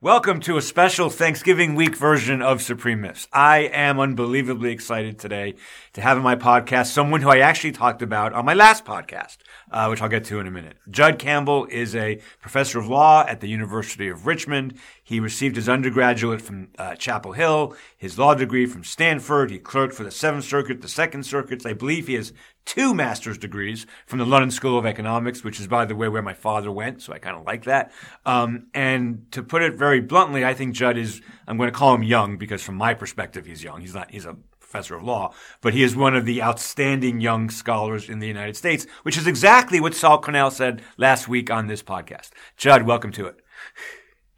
Welcome to a special Thanksgiving week version of Supreme Myths. I am unbelievably excited today to have in my podcast someone who I actually talked about on my last podcast, uh, which I'll get to in a minute. Jud Campbell is a professor of law at the University of Richmond. He received his undergraduate from uh, Chapel Hill, his law degree from Stanford. He clerked for the Seventh Circuit, the Second Circuit. I believe he has two master's degrees from the London School of Economics, which is, by the way, where my father went. So I kind of like that. Um, and to put it very bluntly, I think Jud is, I'm going to call him young because from my perspective, he's young. He's not, he's a professor of law, but he is one of the outstanding young scholars in the United States, which is exactly what Saul Cornell said last week on this podcast. Jud, welcome to it.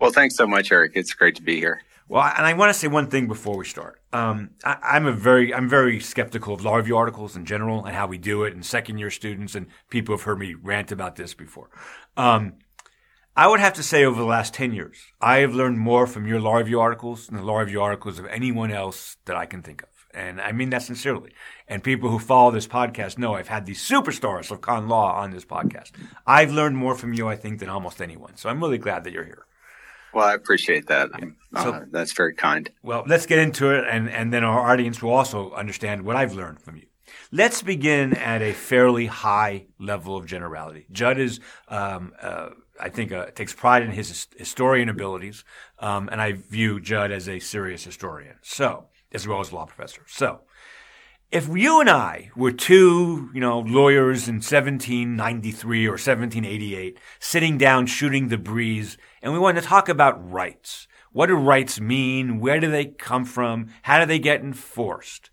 Well, thanks so much, Eric. It's great to be here. Well, and I want to say one thing before we start. Um, I, am a very, I'm very skeptical of law review articles in general and how we do it, and second year students and people have heard me rant about this before. Um, I would have to say over the last 10 years, I have learned more from your law review articles than the law review articles of anyone else that I can think of. And I mean that sincerely. And people who follow this podcast know I've had these superstars of con law on this podcast. I've learned more from you, I think, than almost anyone. So I'm really glad that you're here. Well, I appreciate that. So, uh, that's very kind. Well, let's get into it, and, and then our audience will also understand what I've learned from you. Let's begin at a fairly high level of generality. Jud is, um, uh, I think, uh, takes pride in his historian abilities, um, and I view Jud as a serious historian, so as well as law professor. So, if you and I were two, you know, lawyers in 1793 or 1788, sitting down shooting the breeze, and we wanted to talk about rights. What do rights mean? Where do they come from? How do they get enforced?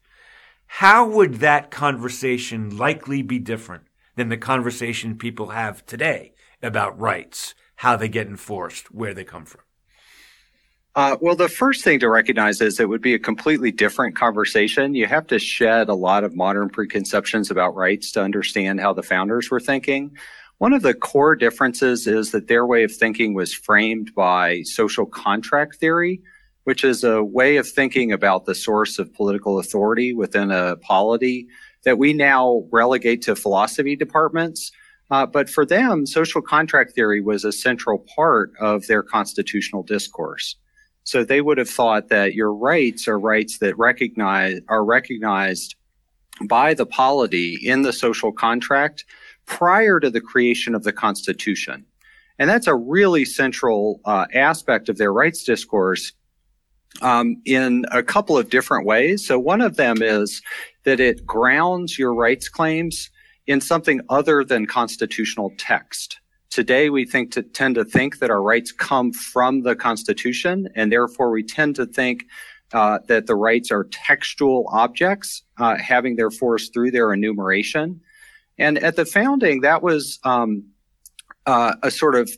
How would that conversation likely be different than the conversation people have today about rights, how they get enforced, where they come from? Uh, well, the first thing to recognize is it would be a completely different conversation. You have to shed a lot of modern preconceptions about rights to understand how the founders were thinking. One of the core differences is that their way of thinking was framed by social contract theory, which is a way of thinking about the source of political authority within a polity that we now relegate to philosophy departments. Uh, but for them, social contract theory was a central part of their constitutional discourse. So they would have thought that your rights are rights that recognize are recognized by the polity in the social contract prior to the creation of the Constitution. And that's a really central uh, aspect of their rights discourse um, in a couple of different ways. So one of them is that it grounds your rights claims in something other than constitutional text. Today, we think to, tend to think that our rights come from the Constitution, and therefore we tend to think uh, that the rights are textual objects uh, having their force through their enumeration. And at the founding, that was um, uh, a sort of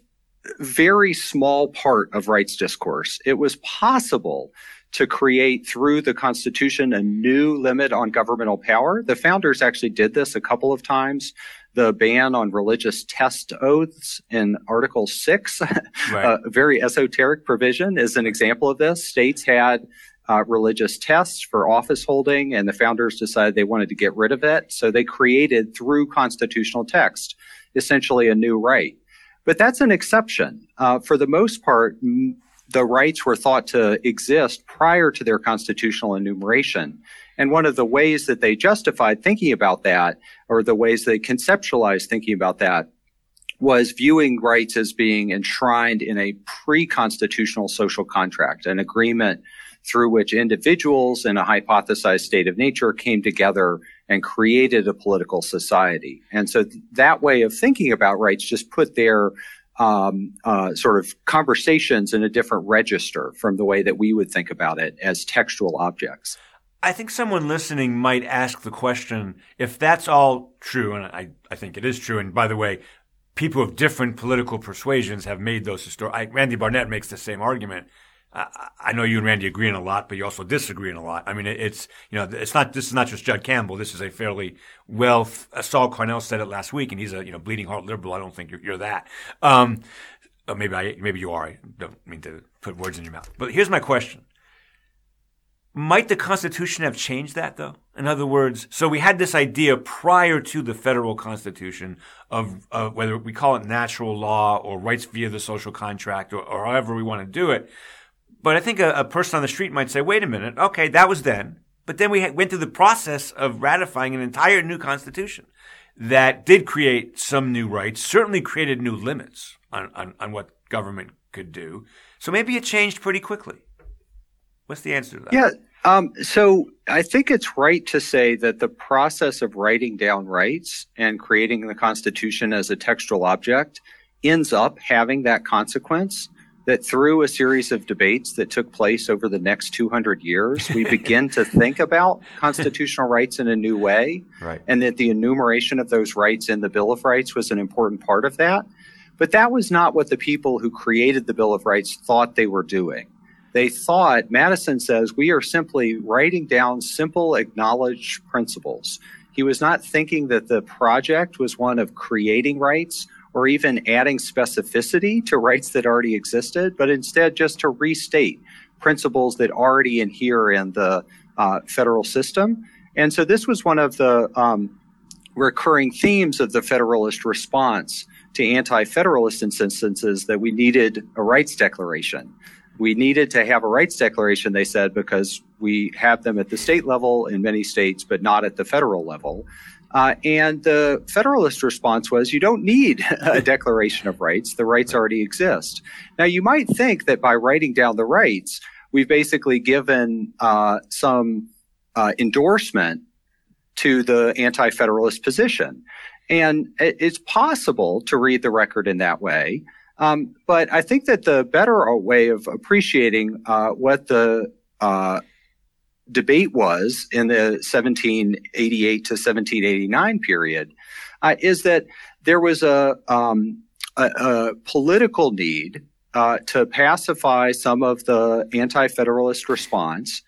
very small part of rights discourse. It was possible to create through the Constitution a new limit on governmental power. The founders actually did this a couple of times the ban on religious test oaths in Article 6, right. a very esoteric provision, is an example of this. States had uh, religious tests for office holding, and the founders decided they wanted to get rid of it. So they created, through constitutional text, essentially a new right. But that's an exception. Uh, for the most part, m- the rights were thought to exist prior to their constitutional enumeration. And one of the ways that they justified thinking about that, or the ways they conceptualized thinking about that, was viewing rights as being enshrined in a pre-constitutional social contract, an agreement through which individuals in a hypothesized state of nature came together and created a political society. And so that way of thinking about rights just put their um, uh, sort of conversations in a different register from the way that we would think about it as textual objects. I think someone listening might ask the question if that's all true, and I, I think it is true. And by the way, people of different political persuasions have made those historic. Randy Barnett makes the same argument. I know you and Randy agree on a lot, but you also disagree on a lot. I mean, it's you know, it's not this is not just Jud Campbell. This is a fairly well. Saul Cornell said it last week, and he's a you know bleeding heart liberal. I don't think you're, you're that. Um, maybe I maybe you are. I don't mean to put words in your mouth. But here's my question: Might the Constitution have changed that, though? In other words, so we had this idea prior to the federal Constitution of uh, whether we call it natural law or rights via the social contract or, or however we want to do it. But I think a, a, person on the street might say, wait a minute, okay, that was then. But then we went through the process of ratifying an entire new Constitution that did create some new rights, certainly created new limits on, on, on what government could do. So maybe it changed pretty quickly. What's the answer to that? Yeah. Um, so I think it's right to say that the process of writing down rights and creating the Constitution as a textual object ends up having that consequence that through a series of debates that took place over the next 200 years, we begin to think about constitutional rights in a new way. Right. And that the enumeration of those rights in the Bill of Rights was an important part of that. But that was not what the people who created the Bill of Rights thought they were doing. They thought, Madison says, we are simply writing down simple acknowledged principles. He was not thinking that the project was one of creating rights or even adding specificity to rights that already existed, but instead just to restate principles that already adhere in the uh, federal system. And so this was one of the um, recurring themes of the Federalist response to anti Federalist instances that we needed a rights declaration we needed to have a rights declaration, they said, because we have them at the state level in many states, but not at the federal level. Uh, and the Federalist response was, you don't need a declaration of rights. The rights already exist. Now, you might think that by writing down the rights, we've basically given uh, some uh, endorsement to the anti Federalist position. And it's possible to read the record in that way. Um, but I think that the better way of appreciating uh, what the uh, debate was in the 1788 to 1789 period uh, is that there was a, um, a, a political need uh, to pacify some of the anti-federalist response.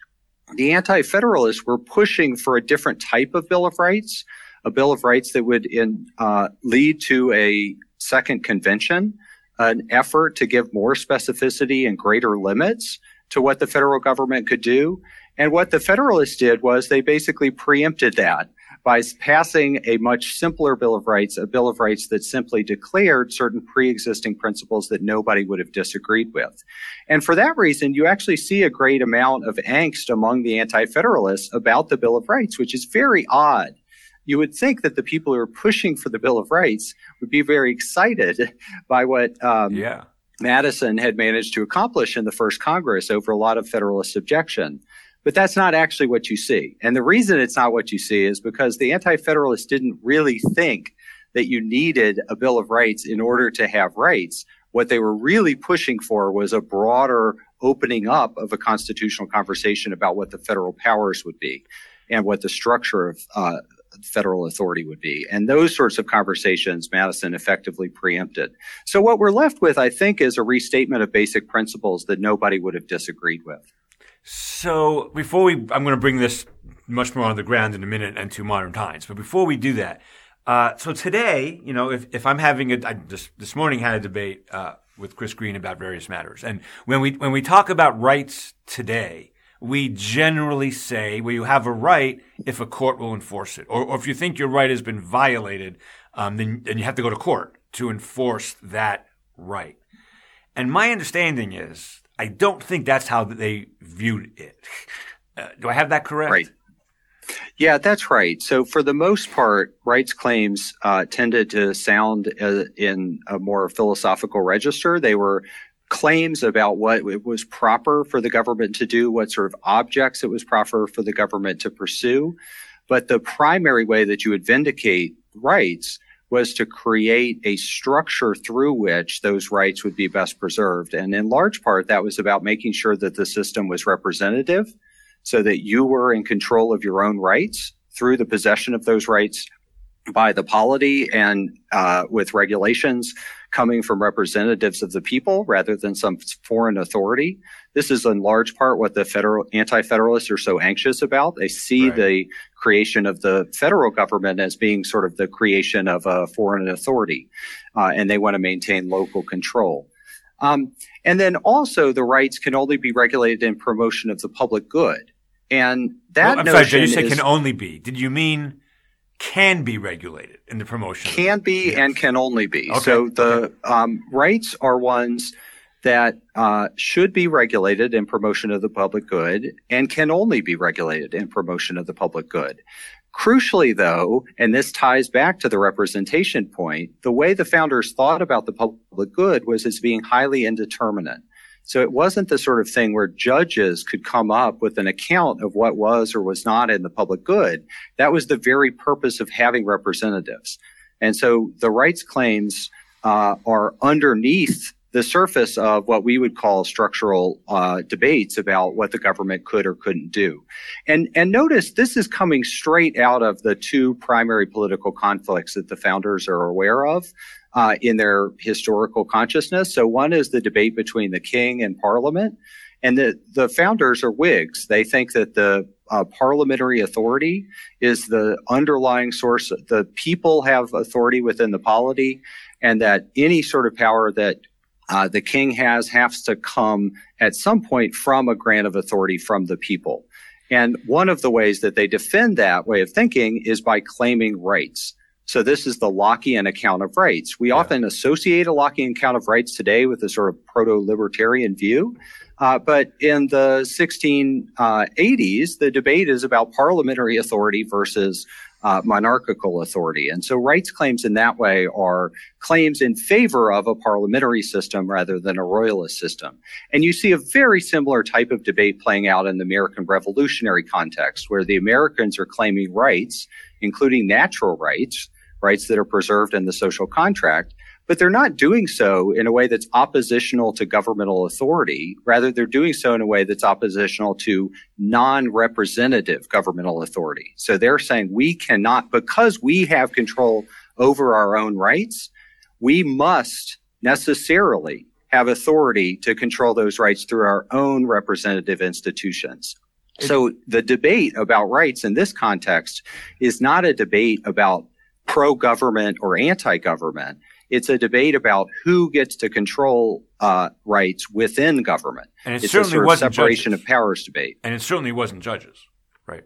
The anti-federalists were pushing for a different type of Bill of Rights, a Bill of Rights that would in, uh, lead to a second convention an effort to give more specificity and greater limits to what the federal government could do. And what the Federalists did was they basically preempted that by passing a much simpler Bill of Rights, a Bill of Rights that simply declared certain pre-existing principles that nobody would have disagreed with. And for that reason, you actually see a great amount of angst among the anti-federalists about the Bill of Rights, which is very odd you would think that the people who are pushing for the Bill of Rights would be very excited by what um, yeah. Madison had managed to accomplish in the first Congress over a lot of Federalist objection. But that's not actually what you see. And the reason it's not what you see is because the Anti-Federalists didn't really think that you needed a Bill of Rights in order to have rights. What they were really pushing for was a broader opening up of a constitutional conversation about what the federal powers would be and what the structure of uh, federal authority would be. And those sorts of conversations Madison effectively preempted. So what we're left with, I think, is a restatement of basic principles that nobody would have disagreed with. So before we, I'm going to bring this much more on the ground in a minute and to modern times. But before we do that, uh, so today, you know, if, if I'm having a, I just this morning had a debate, uh, with Chris Green about various matters. And when we, when we talk about rights today, we generally say, well, you have a right if a court will enforce it. Or, or if you think your right has been violated, um, then, then you have to go to court to enforce that right. And my understanding is, I don't think that's how they viewed it. Uh, do I have that correct? Right. Yeah, that's right. So, for the most part, rights claims uh, tended to sound uh, in a more philosophical register. They were claims about what it was proper for the government to do, what sort of objects it was proper for the government to pursue. But the primary way that you would vindicate rights was to create a structure through which those rights would be best preserved. And in large part, that was about making sure that the system was representative so that you were in control of your own rights through the possession of those rights by the polity and uh, with regulations coming from representatives of the people rather than some foreign authority. This is in large part what the federal anti-federalists are so anxious about. They see right. the creation of the federal government as being sort of the creation of a foreign authority, uh, and they want to maintain local control. Um, and then also the rights can only be regulated in promotion of the public good. And that well, I'm notion sorry, you said is, can only be. Did you mean can be regulated in the promotion? Can be yes. and can only be. Okay. So the um, rights are ones that uh, should be regulated in promotion of the public good and can only be regulated in promotion of the public good. Crucially, though, and this ties back to the representation point, the way the founders thought about the public good was as being highly indeterminate. So it wasn't the sort of thing where judges could come up with an account of what was or was not in the public good. That was the very purpose of having representatives. And so the rights claims uh, are underneath the surface of what we would call structural uh, debates about what the government could or couldn't do. And and notice this is coming straight out of the two primary political conflicts that the founders are aware of. Uh, in their historical consciousness. So one is the debate between the king and parliament. And the, the founders are Whigs. They think that the uh, parliamentary authority is the underlying source. The people have authority within the polity and that any sort of power that uh, the king has has to come at some point from a grant of authority from the people. And one of the ways that they defend that way of thinking is by claiming rights. So this is the Lockean account of rights. We yeah. often associate a Lockean account of rights today with a sort of proto-libertarian view. Uh, but in the 1680s, the debate is about parliamentary authority versus uh, monarchical authority. And so rights claims in that way are claims in favor of a parliamentary system rather than a royalist system. And you see a very similar type of debate playing out in the American Revolutionary context, where the Americans are claiming rights, including natural rights, rights that are preserved in the social contract, but they're not doing so in a way that's oppositional to governmental authority. Rather, they're doing so in a way that's oppositional to non-representative governmental authority. So they're saying we cannot, because we have control over our own rights, we must necessarily have authority to control those rights through our own representative institutions. So the debate about rights in this context is not a debate about pro-government or anti-government. It's a debate about who gets to control uh, rights within government. And it it's certainly a sort wasn't of separation judges. of powers debate. And it certainly wasn't judges, right?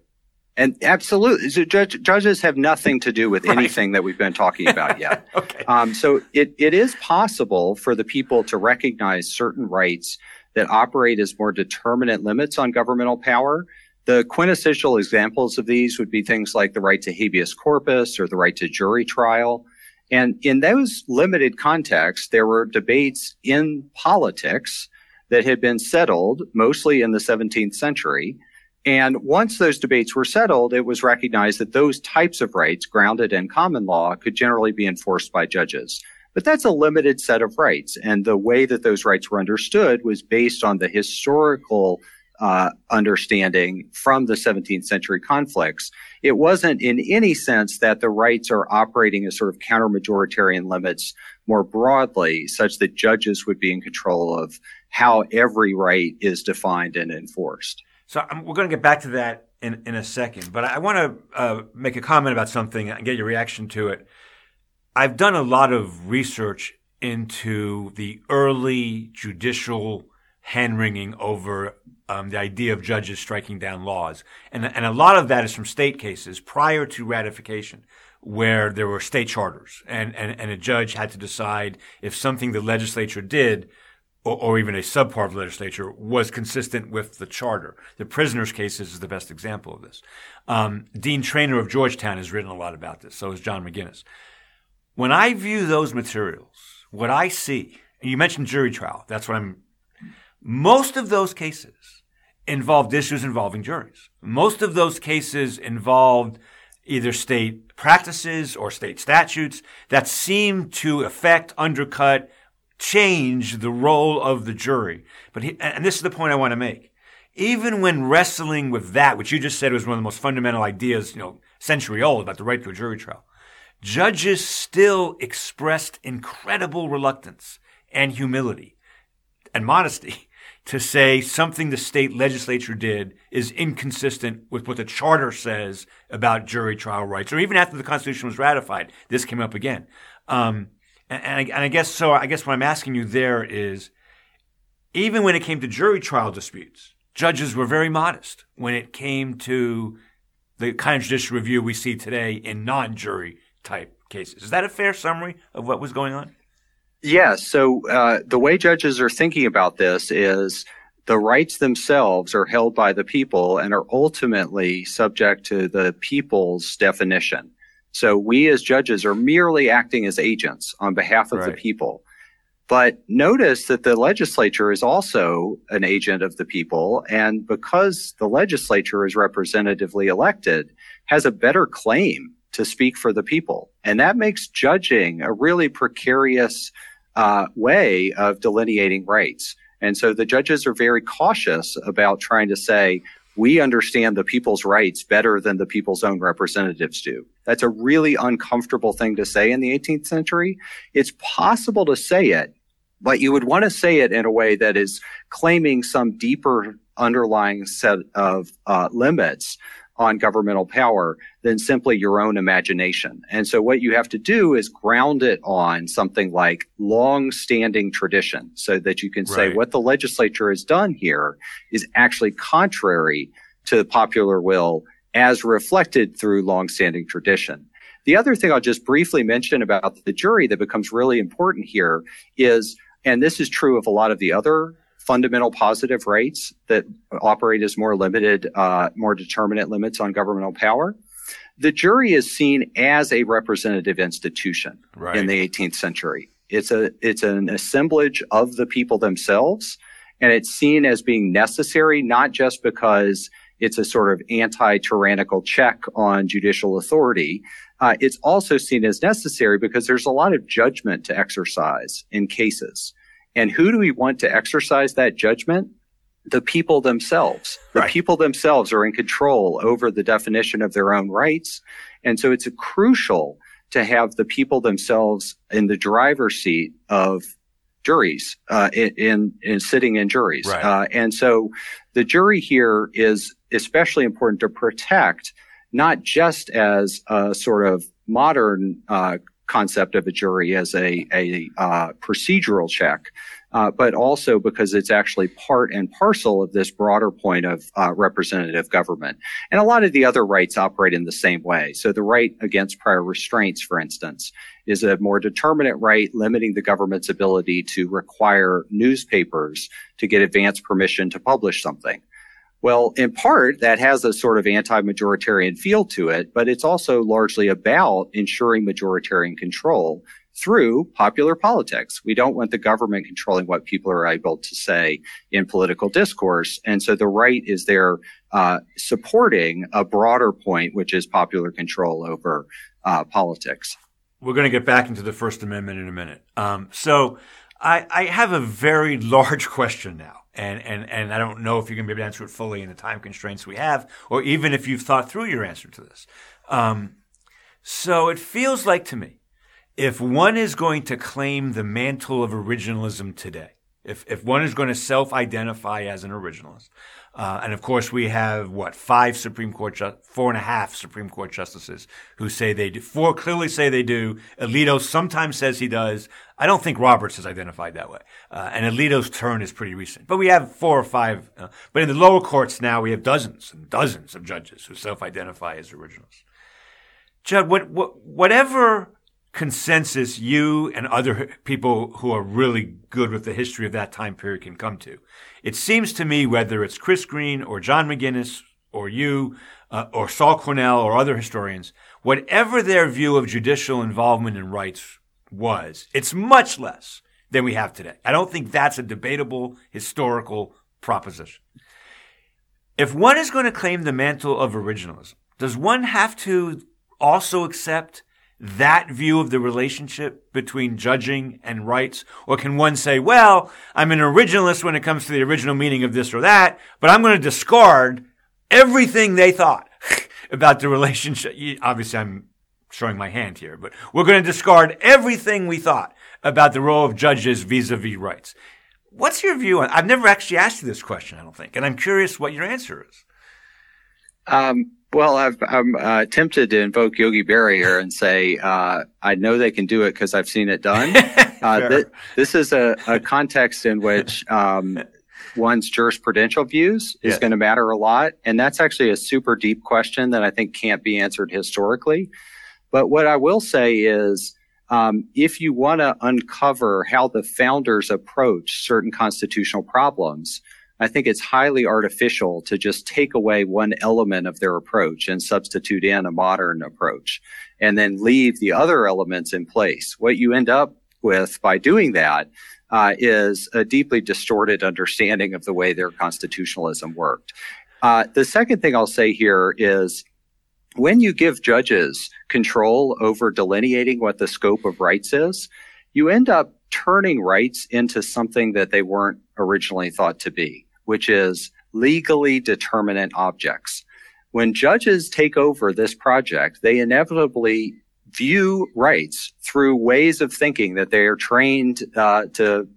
And absolutely, so judge, judges have nothing to do with Right. anything that we've been talking about yet. okay. Um, so it, it is possible for the people to recognize certain rights that operate as more determinate limits on governmental power. The quintessential examples of these would be things like the right to habeas corpus or the right to jury trial. And in those limited contexts, there were debates in politics that had been settled mostly in the 17th century. And once those debates were settled, it was recognized that those types of rights grounded in common law could generally be enforced by judges. But that's a limited set of rights. And the way that those rights were understood was based on the historical uh, understanding from the 17th century conflicts. It wasn't in any sense that the rights are operating as sort of counter majoritarian limits more broadly, such that judges would be in control of how every right is defined and enforced. So we're going to get back to that in, in a second, but I want to uh, make a comment about something and get your reaction to it. I've done a lot of research into the early judicial hand wringing over um, the idea of judges striking down laws. And, and a lot of that is from state cases prior to ratification, where there were state charters and, and, and a judge had to decide if something the legislature did or, or even a subpart of the legislature was consistent with the charter. The prisoners' cases is the best example of this. Um, Dean Treanor of Georgetown has written a lot about this. So has John McGinnis. When I view those materials, what I see, and you mentioned jury trial, that's what I'm, most of those cases involved issues involving juries. Most of those cases involved either state practices or state statutes that seemed to affect, undercut, change the role of the jury. But he, and this is the point I want to make. Even when wrestling with that, which you just said was one of the most fundamental ideas, you know, century old about the right to a jury trial, judges still expressed incredible reluctance and humility and modesty to say something the state legislature did is inconsistent with what the charter says about jury trial rights, or even after the Constitution was ratified, this came up again. Um, and, and, I, and I guess so. I guess what I'm asking you there is, even when it came to jury trial disputes, judges were very modest when it came to the kind of judicial review we see today in non-jury type cases. Is that a fair summary of what was going on? Yes. So uh, the way judges are thinking about this is the rights themselves are held by the people and are ultimately subject to the people's definition. So we as judges are merely acting as agents on behalf of right. the people. But notice that the legislature is also an agent of the people. And because the legislature is representatively elected, has a better claim to speak for the people. And that makes judging a really precarious uh, way of delineating rights. And so the judges are very cautious about trying to say, we understand the people's rights better than the people's own representatives do. That's a really uncomfortable thing to say in the 18th century. It's possible to say it, but you would want to say it in a way that is claiming some deeper underlying set of uh, limits on governmental power than simply your own imagination. And so what you have to do is ground it on something like long-standing tradition so that you can say what the legislature has done here is actually contrary to the popular will as reflected through long-standing tradition. The other thing I'll just briefly mention about the jury that becomes really important here is, and this is true of a lot of the other fundamental positive rights that operate as more limited, uh, more determinate limits on governmental power. The jury is seen as a representative institution right. in the 18th century. It's a it's an assemblage of the people themselves, and it's seen as being necessary not just because it's a sort of anti-tyrannical check on judicial authority. Uh, it's also seen as necessary because there's a lot of judgment to exercise in cases. And who do we want to exercise that judgment? The people themselves. The right. people themselves are in control over the definition of their own rights. And so it's crucial to have the people themselves in the driver's seat of juries, uh, in, in, sitting in juries. Right. Uh, and so the jury here is especially important to protect not just as a sort of modern, uh, concept of a jury as a, a uh, procedural check, uh, but also because it's actually part and parcel of this broader point of uh, representative government. And a lot of the other rights operate in the same way. So the right against prior restraints, for instance, is a more determinate right limiting the government's ability to require newspapers to get advance permission to publish something. Well, in part, that has a sort of anti-majoritarian feel to it, but it's also largely about ensuring majoritarian control through popular politics. We don't want the government controlling what people are able to say in political discourse. And so the right is there uh, supporting a broader point, which is popular control over uh, politics. We're going to get back into the First Amendment in a minute. Um, so I, I have a very large question now and, and, and I don't know if you're going to be able to answer it fully in the time constraints we have, or even if you've thought through your answer to this. Um, so it feels like to me, if one is going to claim the mantle of originalism today, if, if one is going to self-identify as an originalist, uh, and of course, we have what five Supreme Court, ju- four and a half Supreme Court justices who say they do. Four clearly say they do. Alito sometimes says he does. I don't think Roberts is identified that way. Uh, and Alito's turn is pretty recent. But we have four or five. Uh, but in the lower courts now, we have dozens and dozens of judges who self-identify as originals. Jud, what, what, whatever consensus you and other people who are really good with the history of that time period can come to. It seems to me, whether it's Chris Green or John McGinnis or you uh, or Saul Cornell or other historians, whatever their view of judicial involvement in rights was, it's much less than we have today. I don't think that's a debatable historical proposition. If one is going to claim the mantle of originalism, does one have to also accept that view of the relationship between judging and rights? Or can one say, well, I'm an originalist when it comes to the original meaning of this or that, but I'm going to discard everything they thought about the relationship. Obviously, I'm showing my hand here, but we're going to discard everything we thought about the role of judges vis-a-vis rights. What's your view on? I've never actually asked you this question, I don't think, and I'm curious what your answer is. Um, well, i am uh, tempted to invoke Yogi Berra here and say uh, I know they can do it because I've seen it done. Uh, th- this is a, a, context in which um, one's jurisprudential views is going to matter a lot. And that's actually a super deep question that I think can't be answered historically. But what I will say is, um, if you want to uncover how the founders approach certain constitutional problems, I think it's highly artificial to just take away one element of their approach and substitute in a modern approach and then leave the other elements in place. What you end up with by doing that uh, is a deeply distorted understanding of the way their constitutionalism worked. Uh, the second thing I'll say here is when you give judges control over delineating what the scope of rights is, you end up turning rights into something that they weren't originally thought to be, which is legally determinate objects. When judges take over this project, they inevitably view rights through ways of thinking that they are trained uh, to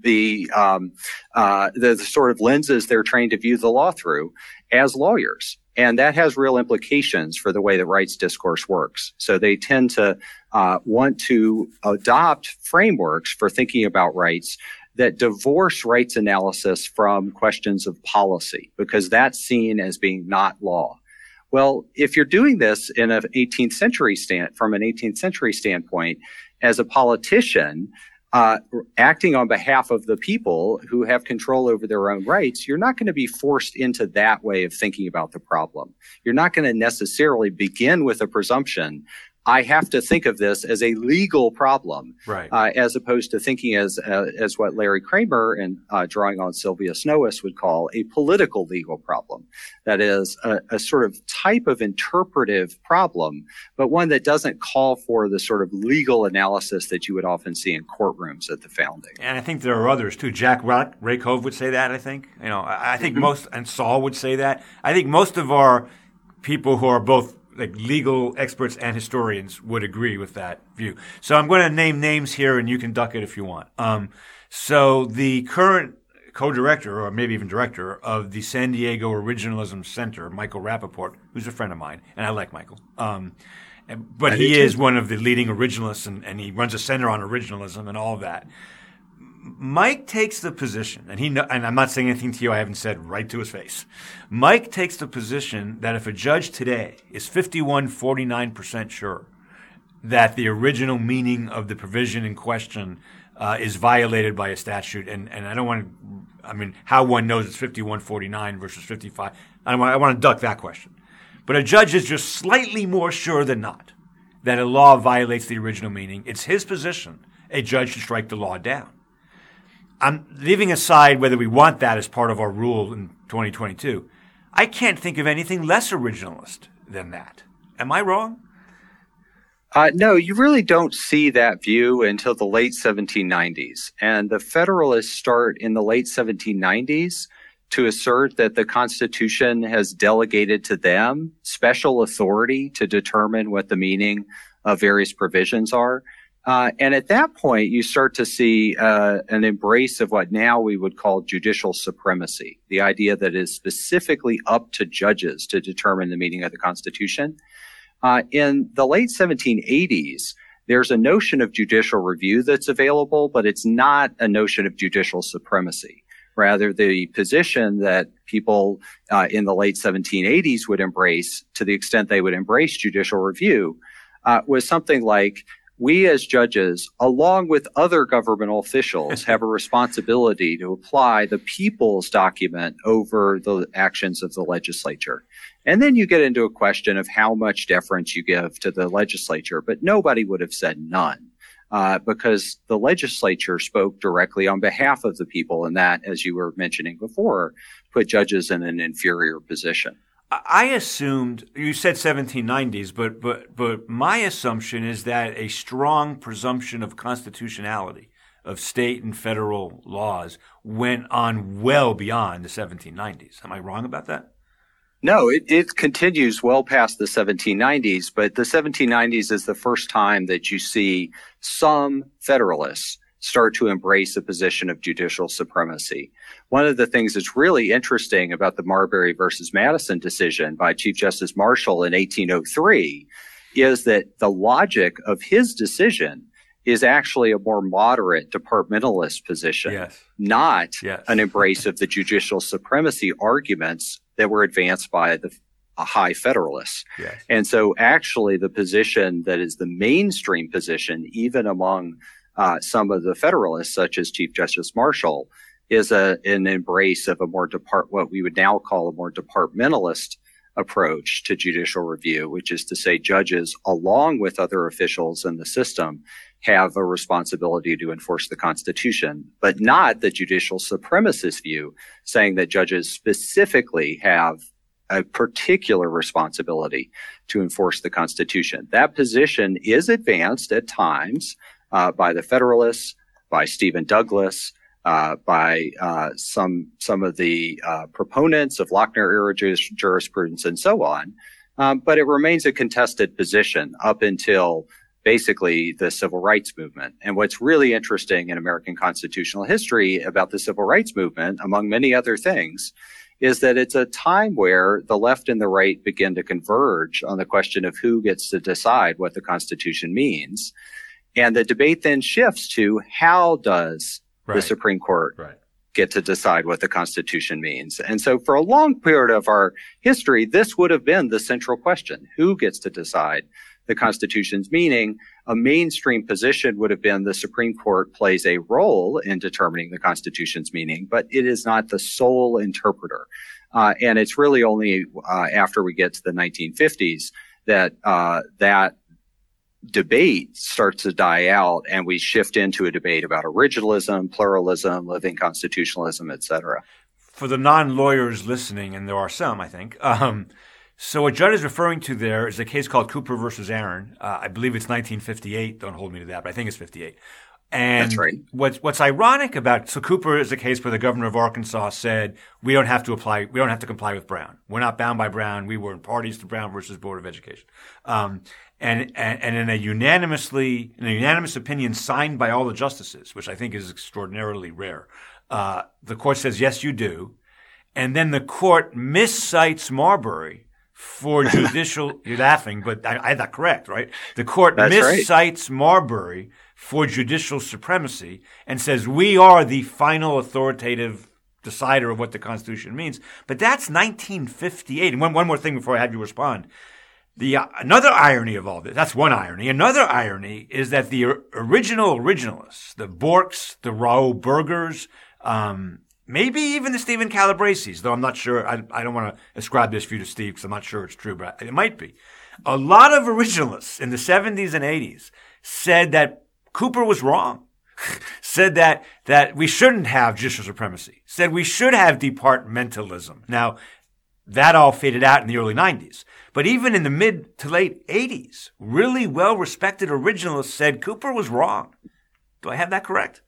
be um, uh, the, the, sort of lenses they're trained to view the law through as lawyers. And that has real implications for the way that rights discourse works. So they tend to uh, want to adopt frameworks for thinking about rights that divorce rights analysis from questions of policy because that's seen as being not law. Well, if you're doing this in an 18th century stand from an 18th century standpoint, as a politician, uh, acting on behalf of the people who have control over their own rights, you're not going to be forced into that way of thinking about the problem. You're not going to necessarily begin with a presumption I have to think of this as a legal problem, right. uh, as opposed to thinking as uh, as what Larry Kramer and uh, drawing on Sylvia Snowiss would call a political legal problem. That is a, a, sort of type of interpretive problem, but one that doesn't call for the sort of legal analysis that you would often see in courtrooms at the founding. And I think there are others too. Jack Rakove would say that. I think you know. I, I think mm-hmm. most and Saul would say that. I think most of our people who are both like legal experts and historians would agree with that view. So I'm going to name names here, and you can duck it if you want. Um, so the current co-director, or maybe even director, of the San Diego Originalism Center, Michael Rappaport, who's a friend of mine, and I like Michael. Um, but he is one of the leading originalists, and, and he runs a center on originalism and all of that. Mike takes the position, and he and I'm not saying anything to you I haven't said right to his face. Mike takes the position that if a judge today is 51, 49% sure that the original meaning of the provision in question uh, is violated by a statute, and, and I don't want to, I mean, how one knows it's 51, 49 versus 55, I want, I want to duck that question. But a judge is just slightly more sure than not that a law violates the original meaning. It's his position a judge should strike the law down. I'm leaving aside whether we want that as part of our rule in 2022. I can't think of anything less originalist than that. Am I wrong? Uh, no, you really don't see that view until the late 1790s. And the Federalists start in the late 1790s to assert that the Constitution has delegated to them special authority to determine what the meaning of various provisions are. Uh, and at that point, you start to see uh, an embrace of what now we would call judicial supremacy, the idea that it is specifically up to judges to determine the meaning of the Constitution. Uh, in the late 1780s, there's a notion of judicial review that's available, but it's not a notion of judicial supremacy. Rather, the position that people uh, in the late 1780s would embrace, to the extent they would embrace judicial review, uh, was something like we as judges, along with other governmental officials, have a responsibility to apply the people's document over the actions of the legislature. And then you get into a question of how much deference you give to the legislature, but nobody would have said none. Uh, because the legislature spoke directly on behalf of the people, and that, as you were mentioning before, put judges in an inferior position. I assumed you said 1790s, but but but my assumption is that a strong presumption of constitutionality of state and federal laws went on well beyond the 1790s. Am I wrong about that? No, it, it continues well past the 1790s, but the 1790s is the first time that you see some federalists start to embrace a position of judicial supremacy. One of the things that's really interesting about the Marbury versus Madison decision by Chief Justice Marshall in 1803 is that the logic of his decision is actually a more moderate departmentalist position, yes. not yes. an embrace of the judicial supremacy arguments that were advanced by the high federalists. Yes. And so actually the position that is the mainstream position, even among uh, some of the Federalists, such as Chief Justice Marshall, is a, an embrace of a more depart, what we would now call a more departmentalist approach to judicial review, which is to say judges, along with other officials in the system, have a responsibility to enforce the Constitution, but not the judicial supremacist view, saying that judges specifically have a particular responsibility to enforce the Constitution. That position is advanced at times uh, by the Federalists, by Stephen Douglas, uh, by uh, some some of the uh, proponents of Lochner era jurisprudence and so on. Um, but it remains a contested position up until basically the civil rights movement. And what's really interesting in American constitutional history about the civil rights movement, among many other things, is that it's a time where the left and the right begin to converge on the question of who gets to decide what the Constitution means. And the debate then shifts to how does right. the Supreme Court right. get to decide what the Constitution means? And so for a long period of our history, this would have been the central question. Who gets to decide the Constitution's meaning? A mainstream position would have been the Supreme Court plays a role in determining the Constitution's meaning, but it is not the sole interpreter. Uh, and it's really only uh, after we get to the 1950s that uh, that debate starts to die out and we shift into a debate about originalism, pluralism, living constitutionalism, etc. For the non-lawyers listening, and there are some, I think. Um, so what Jud is referring to there is a case called Cooper versus Aaron. Uh, I believe it's 1958. Don't hold me to that, but I think it's 58. And That's right. what's, what's ironic about, so Cooper is a case where the governor of Arkansas said, we don't have to apply, we don't have to comply with Brown. We're not bound by Brown. We were in parties to Brown versus Board of Education. Um, and, and, and in a unanimously, in a unanimous opinion signed by all the justices, which I think is extraordinarily rare, uh, the court says, yes, you do. And then the court miscites Marbury for judicial, you're laughing, but I, I had that correct, right? The court That's miscites right. Marbury for judicial supremacy and says we are the final authoritative decider of what the Constitution means. But that's 1958. And one, one more thing before I have you respond. The uh, another irony of all this, that's one irony. Another irony is that the original originalists, the Borks, the Raoul Bergers, um, maybe even the Steven Calabresi's, though I'm not sure. I, I don't want to ascribe this view to Steve because I'm not sure it's true, but it might be. A lot of originalists in the 70s and 80s said that Cooper was wrong. said that that we shouldn't have judicial supremacy. Said we should have departmentalism. Now, that all faded out in the early 90s. But even in the mid to late 80s, really well respected originalists said Cooper was wrong. Do I have that correct?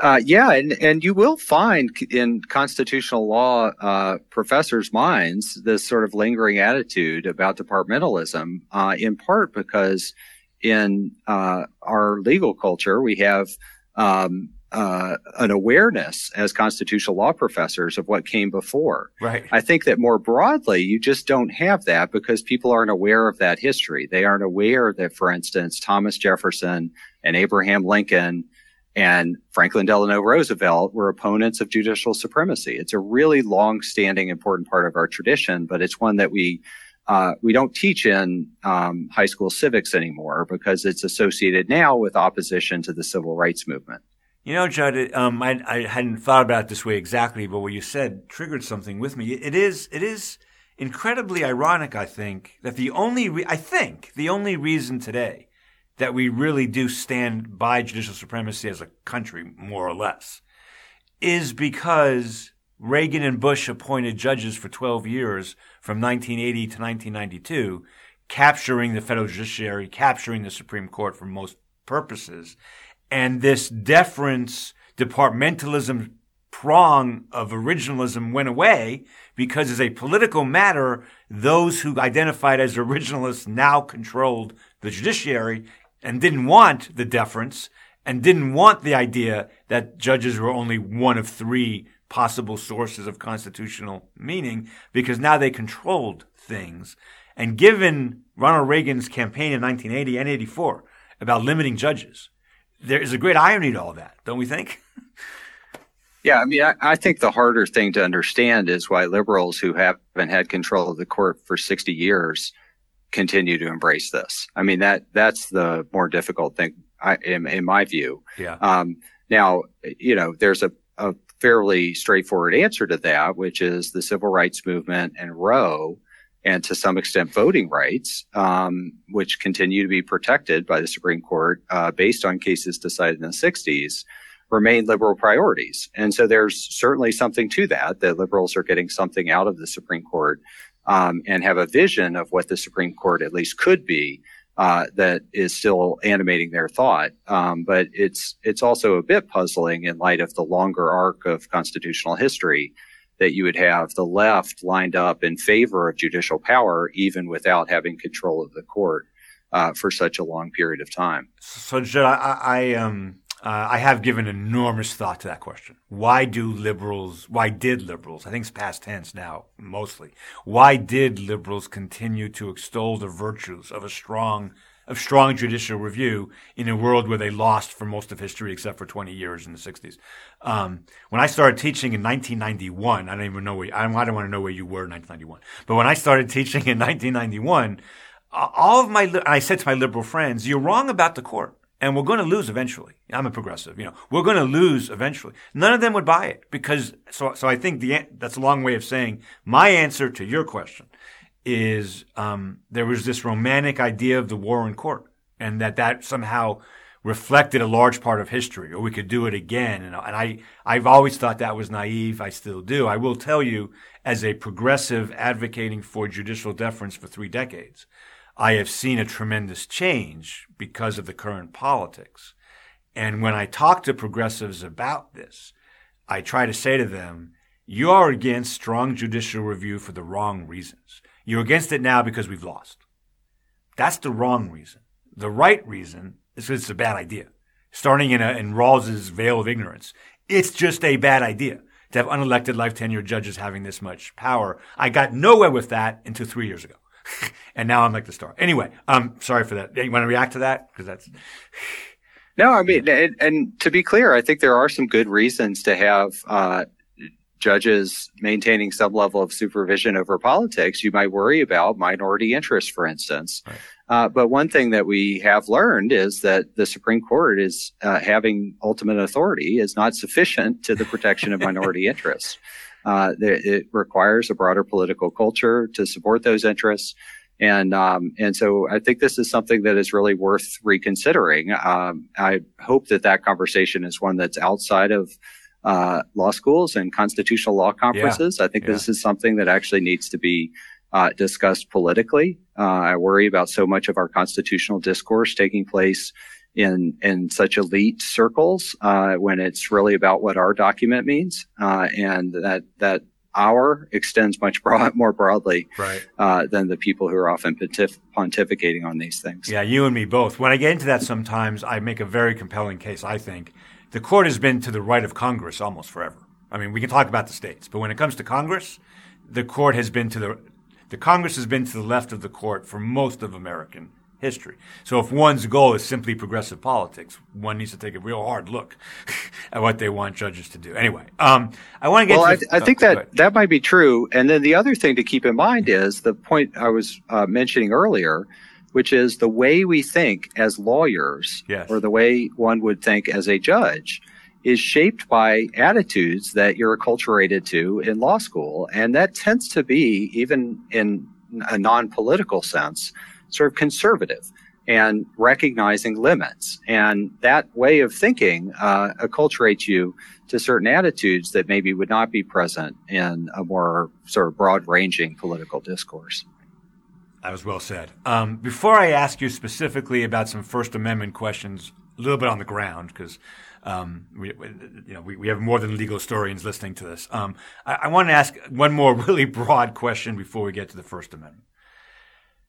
Uh, yeah, and, and you will find in constitutional law uh, professors' minds this sort of lingering attitude about departmentalism, uh, in part because in uh, our legal culture we have um, uh, an awareness as constitutional law professors of what came before. Right. I think that more broadly, you just don't have that because people aren't aware of that history. They aren't aware that, for instance, Thomas Jefferson and Abraham Lincoln and Franklin Delano Roosevelt were opponents of judicial supremacy. It's a really long-standing, important part of our tradition, but it's one that we uh, we don't teach in um, high school civics anymore because it's associated now with opposition to the civil rights movement. You know, Jud, um, I, I, hadn't thought about it this way exactly, but what you said triggered something with me. It is, it is incredibly ironic, I think, that the only, re- I think, the only reason today that we really do stand by judicial supremacy as a country, more or less, is because Reagan and Bush appointed judges for 12 years from 1980 to 1992, capturing the federal judiciary, capturing the Supreme Court for most purposes. And this deference, departmentalism prong of originalism went away because as a political matter, those who identified as originalists now controlled the judiciary and didn't want the deference and didn't want the idea that judges were only one of three possible sources of constitutional meaning because now they controlled things. And given Ronald Reagan's campaign in 1980 and 84, about limiting judges. There is a great irony to all that, don't we think? Yeah, I mean, I, I, think the harder thing to understand is why liberals who haven't had control of the court for 60 years continue to embrace this. I mean, that that's the more difficult thing, I, in, in my view. Yeah. Um, now, you know, there's a, a fairly straightforward answer to that, which is the civil rights movement and Roe, and to some extent voting rights, um, which continue to be protected by the Supreme Court uh, based on cases decided in the 60s remain liberal priorities. And so there's certainly something to that, that liberals are getting something out of the Supreme Court um, and have a vision of what the Supreme Court at least could be uh, that is still animating their thought. Um, but it's it's also a bit puzzling in light of the longer arc of constitutional history that you would have the left lined up in favor of judicial power even without having control of the court uh, for such a long period of time. So, Jud, I, I um uh, I have given enormous thought to that question. Why do liberals, why did liberals, I think it's past tense now, mostly, why did liberals continue to extol the virtues of a strong, of strong judicial review in a world where they lost for most of history except for 20 years in the 60s? Um, when I started teaching in 1991, I don't even know where, I don't, I don't want to know where you were in 1991, but when I started teaching in 1991, all of my, I said to my liberal friends, you're wrong about the court and we're going to lose eventually. I'm a progressive, you know, we're going to lose eventually. None of them would buy it because, so, so I think the, that's a long way of saying my answer to your question is, um, there was this romantic idea of the Warren Court and that that somehow reflected a large part of history or we could do it again. And, and I, I've always thought that was naive. I still do. I will tell you as a progressive advocating for judicial deference for three decades, I have seen a tremendous change because of the current politics. And when I talk to progressives about this, I try to say to them, you are against strong judicial review for the wrong reasons. You're against it now because we've lost. That's the wrong reason. The right reason is it's a bad idea. Starting in, a, in Rawls's veil of ignorance, it's just a bad idea to have unelected life tenure judges having this much power. I got nowhere with that until three years ago. and now I'm like the star. Anyway, um, sorry for that. You want to react to that? Because that's. No, I mean, and, and, to be clear, I think there are some good reasons to have uh, judges maintaining some level of supervision over politics. You might worry about minority interests, for instance. Right. Uh, but one thing that we have learned is that the Supreme Court is uh, having ultimate authority is not sufficient to the protection of minority interests. Uh, it requires a broader political culture to support those interests. And um, and so I think this is something that is really worth reconsidering. Um, I hope that that conversation is one that's outside of uh, law schools and constitutional law conferences. Yeah. I think yeah. this is something that actually needs to be uh, discussed politically. Uh, I worry about so much of our constitutional discourse taking place in in such elite circles uh, when it's really about what our document means, uh, and that that our extends much broad, more broadly right. uh, than the people who are often pontif- pontificating on these things. Yeah, you and me both. When I get into that, sometimes I make a very compelling case. I think the court has been to the right of Congress almost forever. I mean, we can talk about the states, but when it comes to Congress, the court has been to the the Congress has been to the left of the court for most of American history. So if one's goal is simply progressive politics, one needs to take a real hard look at what they want judges to do. Anyway, um, I want to get. Well, to I, I think oh, that that might be true. And then the other thing to keep in mind is the point I was uh, mentioning earlier, which is the way we think as lawyers, yes. or the way one would think as a judge. Is shaped by attitudes that you're acculturated to in law school. And that tends to be, even in a non political sense, sort of conservative and recognizing limits. And that way of thinking uh, acculturates you to certain attitudes that maybe would not be present in a more sort of broad ranging political discourse. That was well said. Um, before I ask you specifically about some First Amendment questions, a little bit on the ground, because um, we, you know, we, we, have more than legal historians listening to this. Um, I, I want to ask one more really broad question before we get to the First Amendment.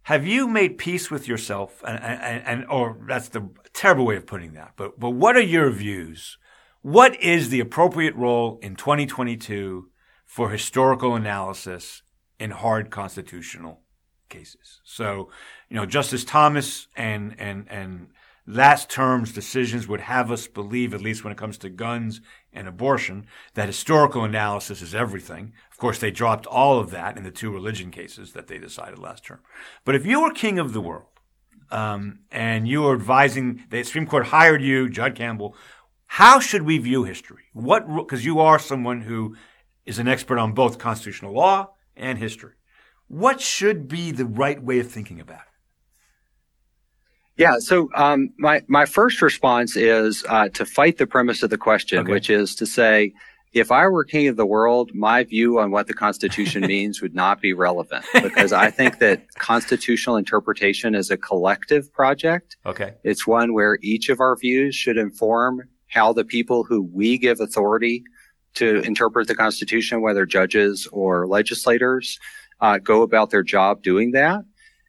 Have you made peace with yourself? And, and, and, or that's the terrible way of putting that. But, but what are your views? What is the appropriate role in 2022 for historical analysis in hard constitutional cases? So, you know, Justice Thomas and, and, and, last term's decisions would have us believe, at least when it comes to guns and abortion, that historical analysis is everything. Of course, they dropped all of that in the two religion cases that they decided last term. But if you were king of the world, um, and you were advising, the Supreme Court hired you, Jud Campbell, how should we view history? What, because you are someone who is an expert on both constitutional law and history. What should be the right way of thinking about it? Yeah. So um, my my first response is uh, to fight the premise of the question, okay. which is to say, if I were king of the world, my view on what the Constitution means would not be relevant because I think that constitutional interpretation is a collective project. Okay. It's one where each of our views should inform how the people who we give authority to interpret the Constitution, whether judges or legislators, uh, go about their job doing that.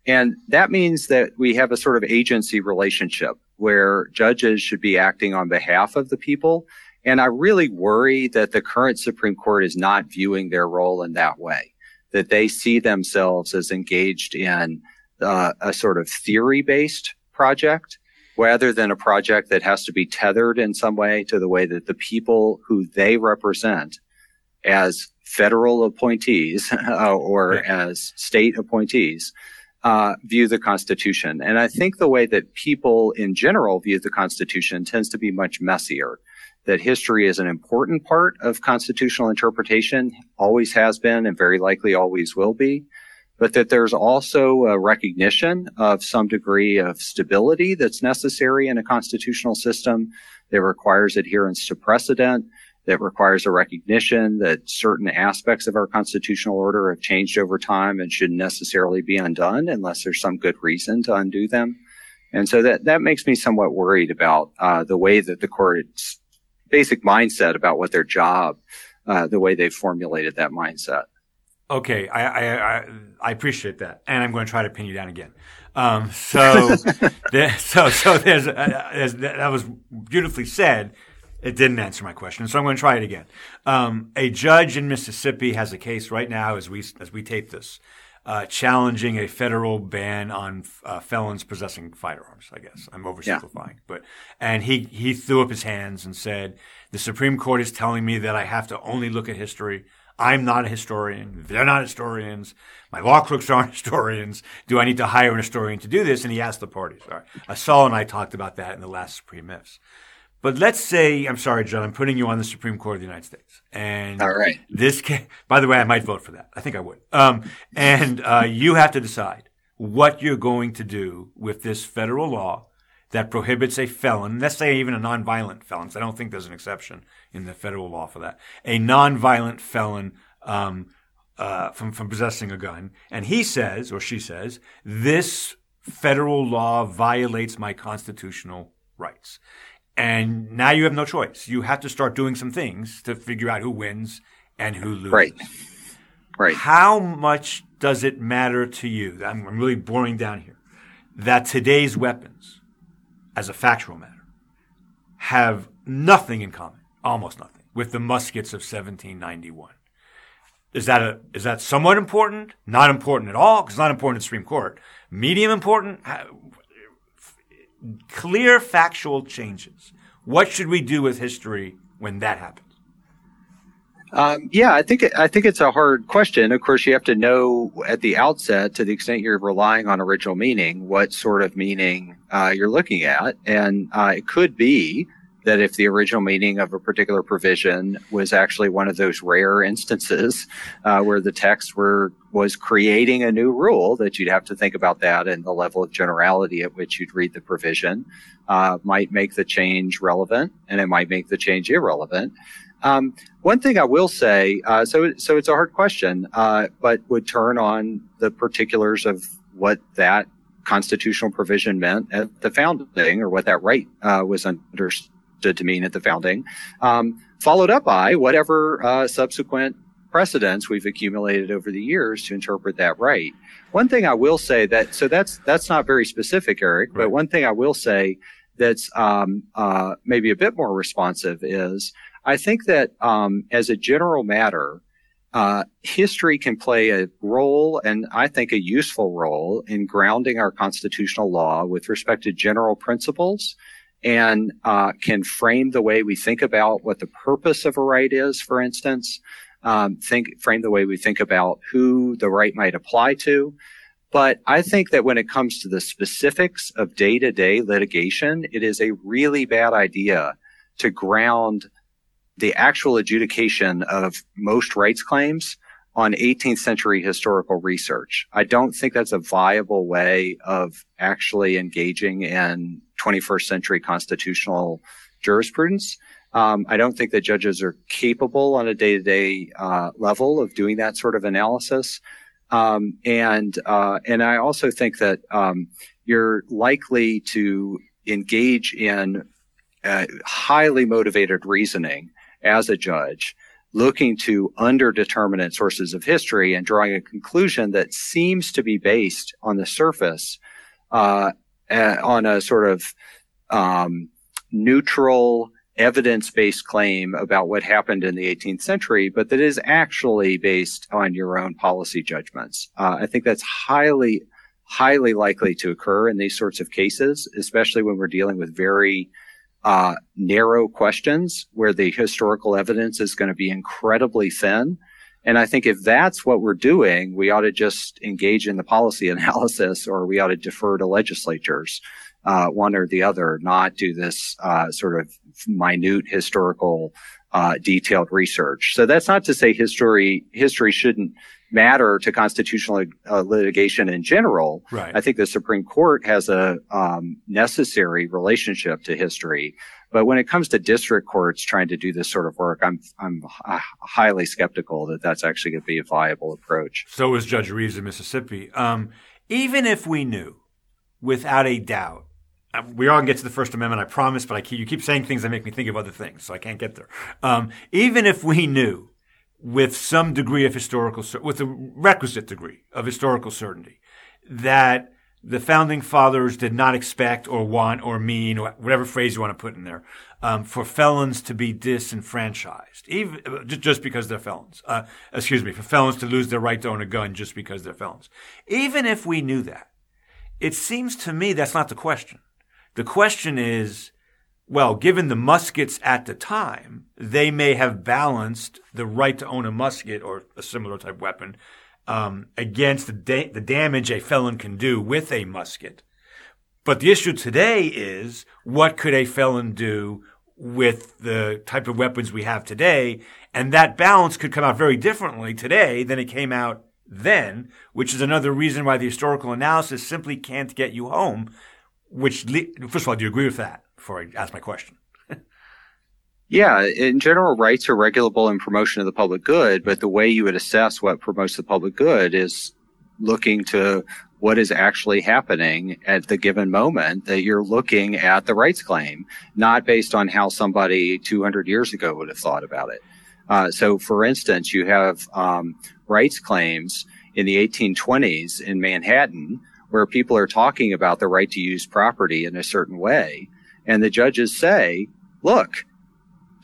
And that means that we have a sort of agency relationship where judges should be acting on behalf of the people. And I really worry that the current Supreme Court is not viewing their role in that way, that they see themselves as engaged in uh, a sort of theory based project rather than a project that has to be tethered in some way to the way that the people who they represent as federal appointees uh, or as state appointees uh, view the Constitution. And I think the way that people in general view the Constitution tends to be much messier. That history is an important part of constitutional interpretation, always has been, and very likely always will be. But that there's also a recognition of some degree of stability that's necessary in a constitutional system that requires adherence to precedent, that requires a recognition that certain aspects of our constitutional order have changed over time and shouldn't necessarily be undone unless there's some good reason to undo them. And so that, that makes me somewhat worried about uh, the way that the court's basic mindset about what their job, uh, the way they've formulated that mindset. Okay, I, I, I, I appreciate that, and I'm going to try to pin you down again. Um, so, there, so, so there's, uh, there's, that was beautifully said. It didn't answer my question, so I'm going to try it again. Um, a judge in Mississippi has a case right now, as we as we tape this, uh, challenging a federal ban on uh, felons possessing firearms. I guess I'm oversimplifying, yeah. but and he he threw up his hands and said, "The Supreme Court is telling me that I have to only look at history." I'm not a historian. They're not historians. My law clerks aren't historians. Do I need to hire an historian to do this? And he asked the parties. All right. Saul and I talked about that in the last Supreme Myths. But let's say, I'm sorry, John, I'm putting you on the Supreme Court of the United States. And All right. this, can, by the way, I might vote for that. I think I would. Um, and uh, you have to decide what you're going to do with this federal law that prohibits a felon, let's say even a nonviolent felon. I don't think there's an exception in the federal law for that. A nonviolent felon um, uh, from from possessing a gun, and he says or she says this federal law violates my constitutional rights. And now you have no choice. You have to start doing some things to figure out who wins and who loses. Right. Right. How much does it matter to you? I'm, I'm really boring down here. That today's weapons, as a factual matter, have nothing in common, almost nothing, with the muskets of 1791. Is that a is that somewhat important? Not important at all, because it's not important in the Supreme Court. Medium important? Clear factual changes. What should we do with history when that happens? Um, yeah, I think I think it's a hard question. Of course, you have to know at the outset, to the extent you're relying on original meaning, what sort of meaning uh, you're looking at, and uh, it could be that if the original meaning of a particular provision was actually one of those rare instances uh, where the text were was creating a new rule, that you'd have to think about that and the level of generality at which you'd read the provision uh, might make the change relevant, and it might make the change irrelevant. Um, one thing I will say, uh, so so it's a hard question, uh, but would turn on the particulars of what that constitutional provision meant at the founding, or what that right uh, was understood to mean at the founding, um, followed up by whatever uh, subsequent precedents we've accumulated over the years to interpret that right. One thing I will say that so that's that's not very specific, Eric, right. but one thing I will say that's um, uh, maybe a bit more responsive is I think that um, as a general matter, uh, history can play a role, and I think a useful role, in grounding our constitutional law with respect to general principles and uh, can frame the way we think about what the purpose of a right is, for instance, um, think frame the way we think about who the right might apply to. But I think that when it comes to the specifics of day to day litigation, it is a really bad idea to ground the actual adjudication of most rights claims on 18th century historical research. I don't think that's a viable way of actually engaging in 21st century constitutional jurisprudence. Um, I don't think that judges are capable on a day to day level of doing that sort of analysis. Um, and uh, and I also think that um, you're likely to engage in uh, highly motivated reasoning as a judge, looking to underdeterminate sources of history and drawing a conclusion that seems to be based on the surface uh, on a sort of um, neutral evidence-based claim about what happened in the 18th century, but that is actually based on your own policy judgments. Uh, I think that's highly, highly likely to occur in these sorts of cases, especially when we're dealing with very uh, narrow questions where the historical evidence is going to be incredibly thin. And I think if that's what we're doing, we ought to just engage in the policy analysis or we ought to defer to legislatures, uh, one or the other, not do this uh, sort of minute historical uh, detailed research. So that's not to say history history shouldn't matter to constitutional uh, litigation in general. Right. I think the Supreme Court has a um, necessary relationship to history. But when it comes to district courts trying to do this sort of work, I'm I'm highly skeptical that that's actually going to be a viable approach. So was Judge Reeves in Mississippi. Um, even if we knew, without a doubt, uh, we all get to the First Amendment, I promise, but I keep, you keep saying things that make me think of other things, so I can't get there. Um, even if we knew with some degree of historical, with a requisite degree of historical certainty, that the founding fathers did not expect or want or mean or whatever phrase you want to put in there um, for felons to be disenfranchised, even just because they're felons. Uh, excuse me, for felons to lose their right to own a gun just because they're felons. Even if we knew that, it seems to me that's not the question. The question is well, given the muskets at the time, they may have balanced the right to own a musket or a similar type weapon um, against the, da- the damage a felon can do with a musket. But the issue today is what could a felon do with the type of weapons we have today? And that balance could come out very differently today than it came out then, which is another reason why the historical analysis simply can't get you home. Which, le- first of all, do you agree with that? before I ask my question. Yeah, in general, rights are regulable in promotion of the public good, but the way you would assess what promotes the public good is looking to what is actually happening at the given moment that you're looking at the rights claim, not based on how somebody 200 years ago would have thought about it. Uh, so, for instance, you have um, rights claims in the 1820s in Manhattan where people are talking about the right to use property in a certain way. And the judges say, look,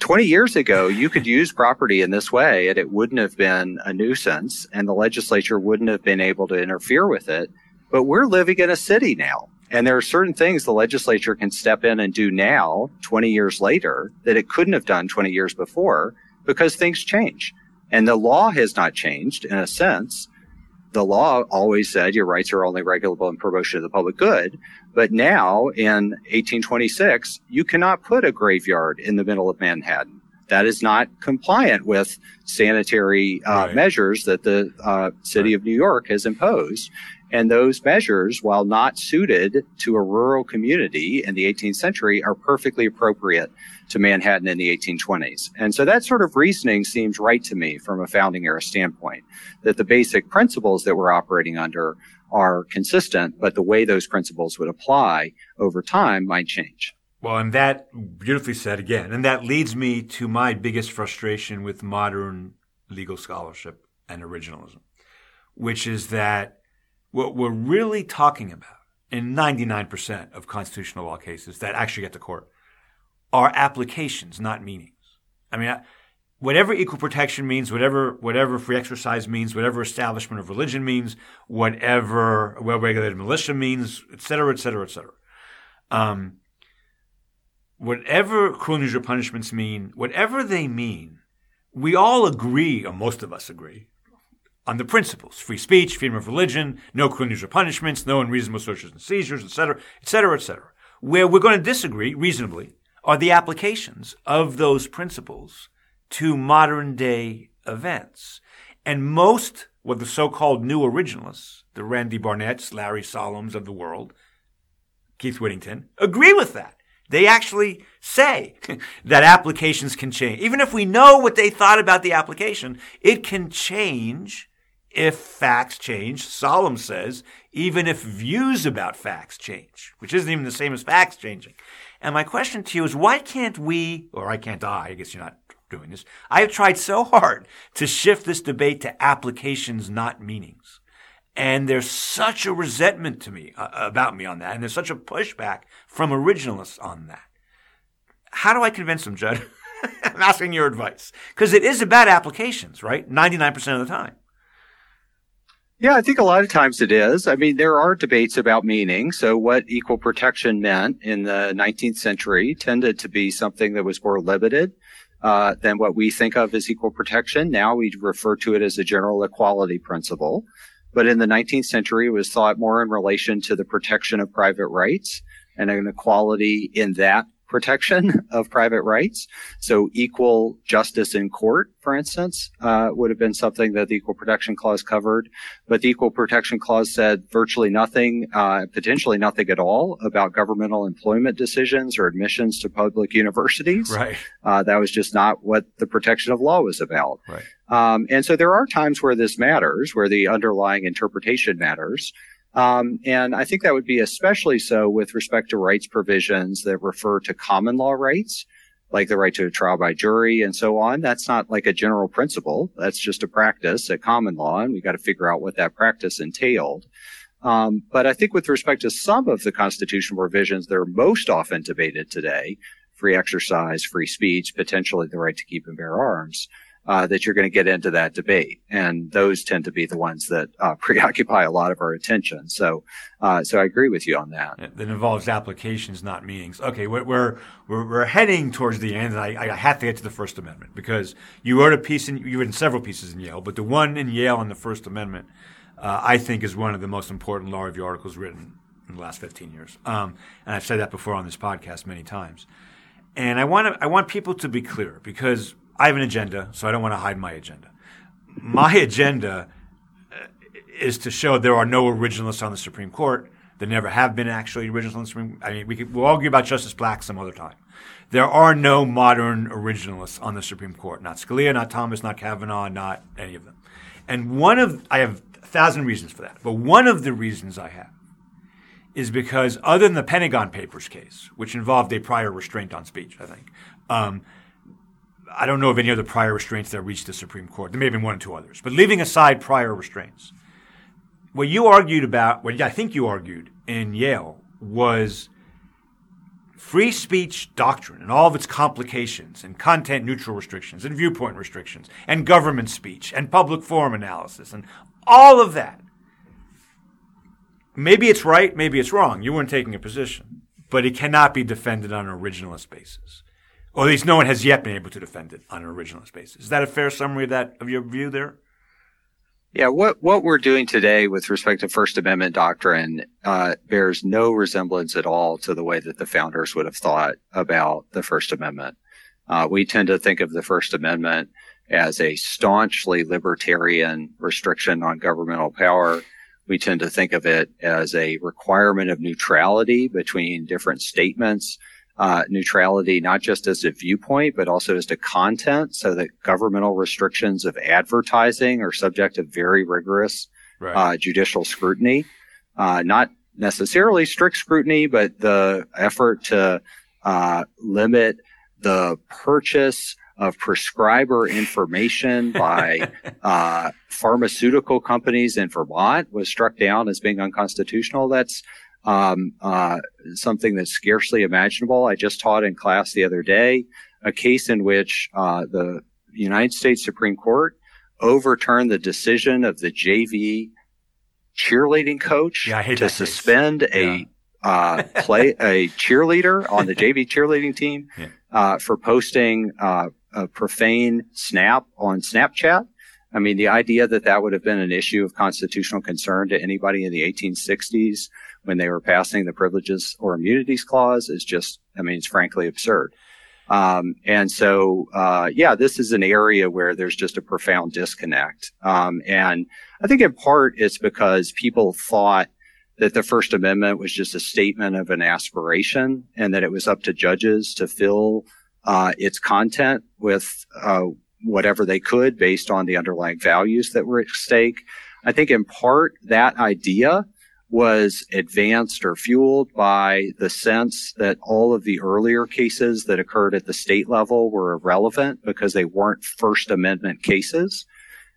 20 years ago, you could use property in this way and it wouldn't have been a nuisance and the legislature wouldn't have been able to interfere with it. But we're living in a city now. And there are certain things the legislature can step in and do now, 20 years later, that it couldn't have done 20 years before because things change. And the law has not changed in a sense the law always said your rights are only regulable in promotion of the public good. But now in 1826, you cannot put a graveyard in the middle of Manhattan. That is not compliant with sanitary uh, right. measures that the uh, city right. of New York has imposed. And those measures, while not suited to a rural community in the 18th century, are perfectly appropriate to Manhattan in the 1820s. And so that sort of reasoning seems right to me from a founding era standpoint, that the basic principles that we're operating under are consistent, but the way those principles would apply over time might change. Well, and that beautifully said again, and that leads me to my biggest frustration with modern legal scholarship and originalism, which is that what we're really talking about in 99% of constitutional law cases that actually get to court are applications, not meanings. I mean, whatever equal protection means, whatever whatever free exercise means, whatever establishment of religion means, whatever well-regulated militia means, et cetera, et cetera, et cetera. Um, whatever cruel and unusual punishments mean, whatever they mean, we all agree, or most of us agree, on the principles: free speech, freedom of religion, no cruel and unusual punishments, no unreasonable searches and seizures, et cetera, et cetera, et cetera. Where we're going to disagree reasonably are the applications of those principles to modern day events. And most what the so-called new originalists, the Randy Barnetts, Larry Solums of the world, Keith Whittington, agree with that. They actually say that applications can change. Even if we know what they thought about the application, it can change if facts change. Solomon says, even if views about facts change, which isn't even the same as facts changing. And my question to you is, why can't we, or I can't I, I guess you're not doing this. I have tried so hard to shift this debate to applications, not meanings. And there's such a resentment to me uh, about me on that. And there's such a pushback from originalists on that. How do I convince them, Jud? I'm asking your advice. Because it is about applications, right? 99% of the time. Yeah, I think a lot of times it is. I mean, there are debates about meaning. So what equal protection meant in the 19th century tended to be something that was more limited uh, than what we think of as equal protection. Now we refer to it as a general equality principle. But in the 19th century, it was thought more in relation to the protection of private rights and an equality in that protection of private rights. So equal justice in court, for instance, uh, would have been something that the Equal Protection Clause covered. But the Equal Protection Clause said virtually nothing, uh, potentially nothing at all about governmental employment decisions or admissions to public universities. Right. Uh, that was just not what the protection of law was about. Right. Um, and so there are times where this matters, where the underlying interpretation matters. Um, and I think that would be especially so with respect to rights provisions that refer to common law rights, like the right to a trial by jury and so on. That's not like a general principle. That's just a practice at common law, and we got to figure out what that practice entailed. Um, but I think with respect to some of the constitutional provisions that are most often debated today, free exercise, free speech, potentially the right to keep and bear arms, uh, that you're going to get into that debate, and those tend to be the ones that uh, preoccupy a lot of our attention. So, uh, so I agree with you on that. That involves applications, not meanings. Okay, we're we're we're, heading towards the end, and I, I have to get to the First Amendment because you wrote a piece in you wrote several pieces in Yale, but the one in Yale on the First Amendment, uh, I think, is one of the most important law review articles written in the last 15 years. Um, and I've said that before on this podcast many times. And I want to, I want people to be clear because I have an agenda, so I don't want to hide my agenda. My agenda uh, is to show there are no originalists on the Supreme Court. There never have been actually originalists on the Supreme Court. I mean, we could, we'll argue about Justice Black some other time. There are no modern originalists on the Supreme Court. Not Scalia, not Thomas, not Kavanaugh, not any of them. And one of, I have a thousand reasons for that, but one of the reasons I have is because other than the Pentagon Papers case, which involved a prior restraint on speech, I think, um, I don't know of any other prior restraints that reached the Supreme Court. There may have been one or two others. But leaving aside prior restraints, what you argued about, what I think you argued in Yale was free speech doctrine and all of its complications and content neutral restrictions and viewpoint restrictions and government speech and public forum analysis and all of that. Maybe it's right, maybe it's wrong. You weren't taking a position, but it cannot be defended on an originalist basis or at least no one has yet been able to defend it on an originalist basis. Is that a fair summary of that of your view there? Yeah, what what we're doing today with respect to First Amendment doctrine uh, bears no resemblance at all to the way that the founders would have thought about the First Amendment. Uh, we tend to think of the First Amendment as a staunchly libertarian restriction on governmental power. We tend to think of it as a requirement of neutrality between different statements uh, neutrality, not just as a viewpoint, but also as to content, so that governmental restrictions of advertising are subject to very rigorous right. uh, judicial scrutiny. Uh, not necessarily strict scrutiny, but the effort to uh, limit the purchase of prescriber information by uh, pharmaceutical companies in Vermont was struck down as being unconstitutional. That's um, uh, something that's scarcely imaginable. I just taught in class the other day a case in which uh, the United States Supreme Court overturned the decision of the JV cheerleading coach yeah, to suspend a uh, play a cheerleader on the JV cheerleading team yeah. uh, for posting uh, a profane snap on Snapchat. I mean, the idea that that would have been an issue of constitutional concern to anybody in the 1860s when they were passing the Privileges or Immunities Clause is just, I mean, it's frankly absurd. Um, and so, uh, yeah, this is an area where there's just a profound disconnect. Um, and I think in part it's because people thought that the First Amendment was just a statement of an aspiration and that it was up to judges to fill uh, its content with uh, whatever they could based on the underlying values that were at stake. I think in part that idea was advanced or fueled by the sense that all of the earlier cases that occurred at the state level were irrelevant because they weren't First Amendment cases.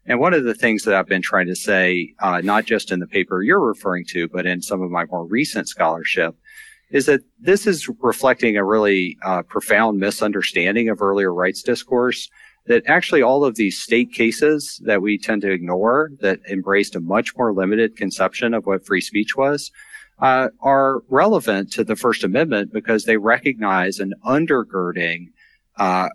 And one of the things that I've been trying to say, uh, not just in the paper you're referring to, but in some of my more recent scholarship, is that this is reflecting a really uh, profound misunderstanding of earlier rights discourse. That actually all of these state cases that we tend to ignore, that embraced a much more limited conception of what free speech was, uh, are relevant to the First Amendment because they recognize an undergirding uh,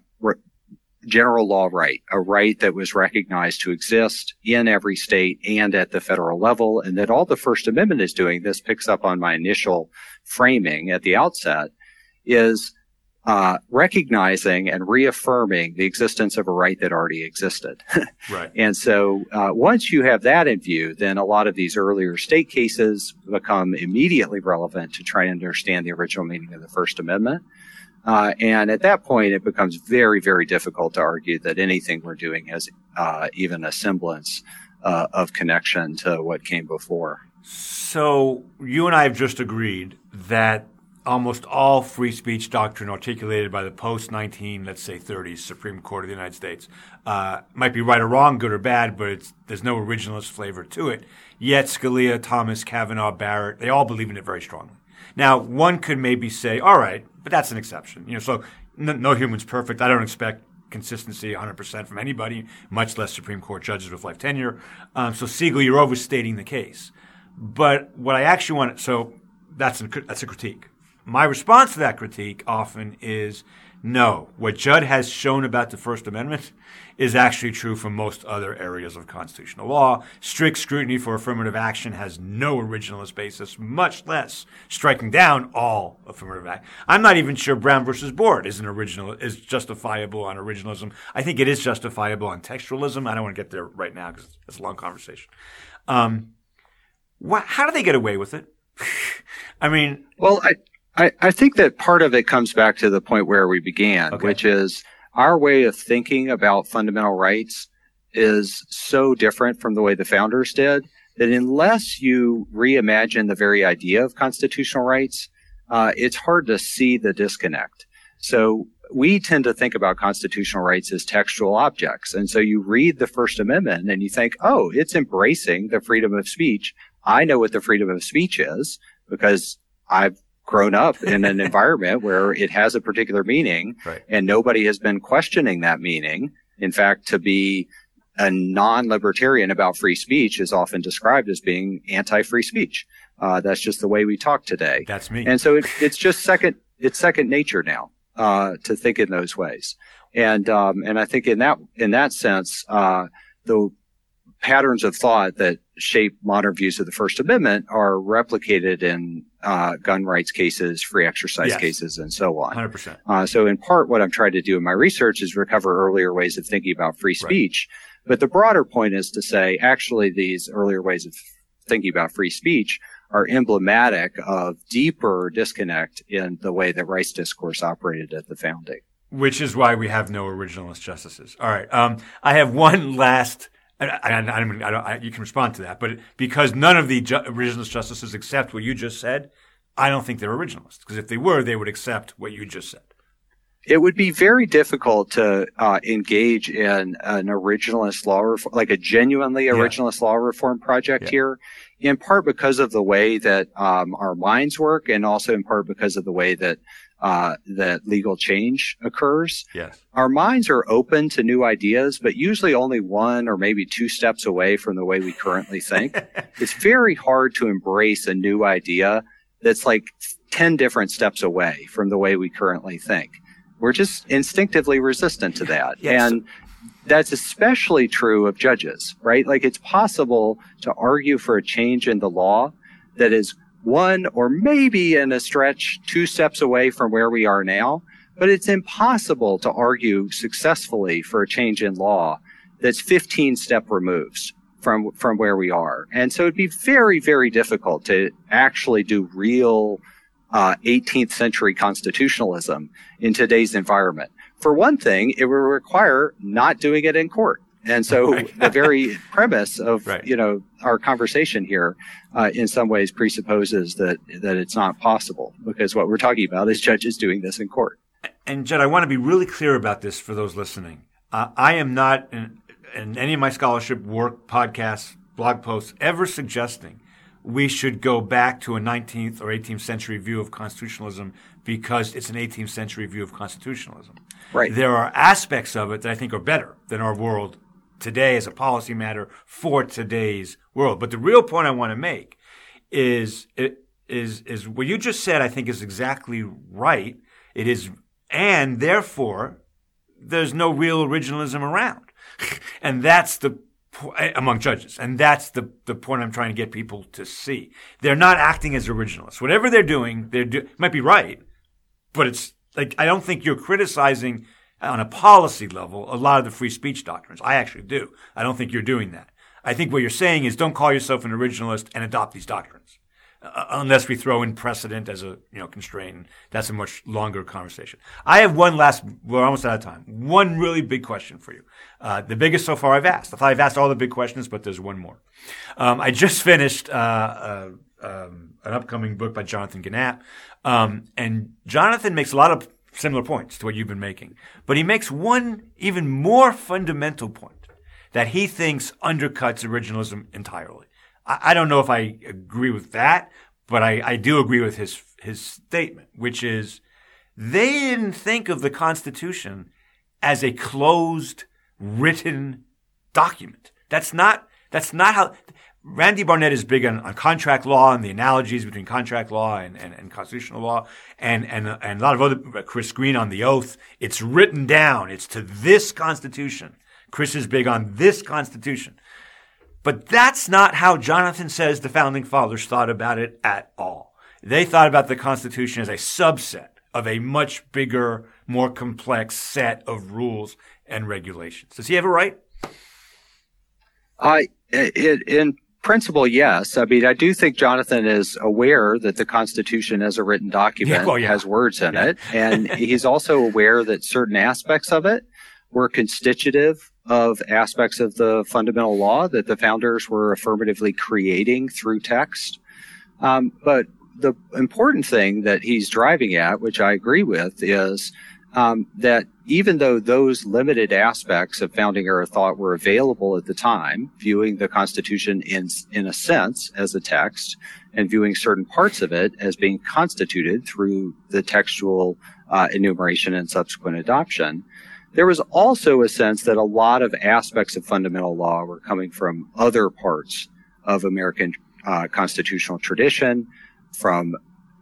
general law right, a right that was recognized to exist in every state and at the federal level, and that all the First Amendment is doing, this picks up on my initial framing at the outset, is uh, recognizing and reaffirming the existence of a right that already existed. right. And so uh, once you have that in view, then a lot of these earlier state cases become immediately relevant to try and understand the original meaning of the First Amendment. Uh, and at that point, it becomes very, very difficult to argue that anything we're doing has uh, even a semblance uh, of connection to what came before. So you and I have just agreed that almost all free speech doctrine articulated by the post 19, let's say 30s Supreme Court of the United States uh, might be right or wrong, good or bad, but there's no originalist flavor to it. Yet Scalia, Thomas, Kavanaugh, Barrett, they all believe in it very strongly. Now, one could maybe say, all right, but that's an exception. You know, so no, no human's perfect. I don't expect consistency 100% from anybody, much less Supreme Court judges with life tenure. Um, so Segall, you're overstating the case. But what I actually want, so that's a, that's a critique. My response to that critique often is no. What Jud has shown about the First Amendment is actually true for most other areas of constitutional law. Strict scrutiny for affirmative action has no originalist basis, much less striking down all affirmative action. I'm not even sure Brown versus Board is an original is justifiable on originalism. I think it is justifiable on textualism. I don't want to get there right now because it's a long conversation. Um, wh- how do they get away with it? I mean, well, I, I, I think that part of it comes back to the point where we began, okay. which is our way of thinking about fundamental rights is so different from the way the founders did that unless you reimagine the very idea of constitutional rights, uh, it's hard to see the disconnect. So we tend to think about constitutional rights as textual objects. And so you read the First Amendment and you think, oh, it's embracing the freedom of speech. I know what the freedom of speech is because I've grown up in an environment where it has a particular meaning right. and nobody has been questioning that meaning. In fact, to be a non-libertarian about free speech is often described as being anti-free speech. Uh, that's just the way we talk today. That's me. And so it, it's just second, it's second nature now, uh, to think in those ways. And, um, and I think in that, in that sense, uh, the patterns of thought that shape modern views of the First Amendment are replicated in uh, gun rights cases, free exercise yes. cases, and so on. 100%. Uh, so, in part, what I'm trying to do in my research is recover earlier ways of thinking about free speech. Right. But the broader point is to say, actually, these earlier ways of thinking about free speech are emblematic of deeper disconnect in the way that rights discourse operated at the founding. Which is why we have no originalist justices. All right. Um, I have one last I, I, I, I, you can respond to that, but because none of the ju- originalist justices accept what you just said, I don't think they're originalists. Because if they were, they would accept what you just said. It would be very difficult to uh, engage in an originalist law reform, like a genuinely originalist yeah. law reform project yeah. here, in part because of the way that um, our minds work, and also in part because of the way that uh, that legal change occurs. Yes. Our minds are open to new ideas, but usually only one or maybe two steps away from the way we currently think. it's very hard to embrace a new idea that's like 10 different steps away from the way we currently think. We're just instinctively resistant to that. Yes. And that's especially true of judges, right? Like it's possible to argue for a change in the law that is one or maybe in a stretch two steps away from where we are now. But it's impossible to argue successfully for a change in law that's 15 step removes from, from where we are. And so it'd be very, very difficult to actually do real, uh, 18th century constitutionalism in today's environment. For one thing, it would require not doing it in court. And so right. the very premise of right. you know our conversation here, uh, in some ways, presupposes that that it's not possible because what we're talking about is judges doing this in court. And Jud, I want to be really clear about this for those listening. Uh, I am not in, in any of my scholarship work, podcasts, blog posts ever suggesting we should go back to a 19th or 18th century view of constitutionalism because it's an 18th century view of constitutionalism. Right. There are aspects of it that I think are better than our world today as a policy matter for today's world. But the real point I want to make is is is what you just said. I think is exactly right. It is, and therefore, there's no real originalism around, and that's the among judges, and that's the the point I'm trying to get people to see. They're not acting as originalists. Whatever they're doing, they do, might be right, but it's like I don't think you're criticizing on a policy level a lot of the free speech doctrines. I actually do. I don't think you're doing that. I think what you're saying is don't call yourself an originalist and adopt these doctrines. Uh, unless we throw in precedent as a you know constraint, that's a much longer conversation. I have one last. We're almost out of time. One really big question for you, uh, the biggest so far I've asked. I thought I've asked all the big questions, but there's one more. Um, I just finished uh, uh um, an upcoming book by Jonathan Gienapp, um, and Jonathan makes a lot of similar points to what you've been making. But he makes one even more fundamental point that he thinks undercuts originalism entirely. I, I don't know if I agree with that, but I, I do agree with his his statement, which is they didn't think of the Constitution as a closed written document. That's not that's not how Randy Barnett is big on, on, contract law and the analogies between contract law and, and, and, constitutional law, and, and and a lot of other uh, Chris Green on the oath. It's written down. It's to this Constitution. Chris is big on this Constitution, but that's not how Jonathan says the founding fathers thought about it at all. They thought about the Constitution as a subset of a much bigger, more complex set of rules and regulations. Does he have it right? I in principle, yes. I mean, I do think Jonathan is aware that the Constitution as a written document yeah, well, yeah. has words in yeah. it. And he's also aware that certain aspects of it were constitutive of aspects of the fundamental law that the founders were affirmatively creating through text. Um, but the important thing that he's driving at, which I agree with, is um, that even though those limited aspects of founding era thought were available at the time, viewing the Constitution in in a sense as a text, and viewing certain parts of it as being constituted through the textual uh, enumeration and subsequent adoption, there was also a sense that a lot of aspects of fundamental law were coming from other parts of American uh, constitutional tradition, from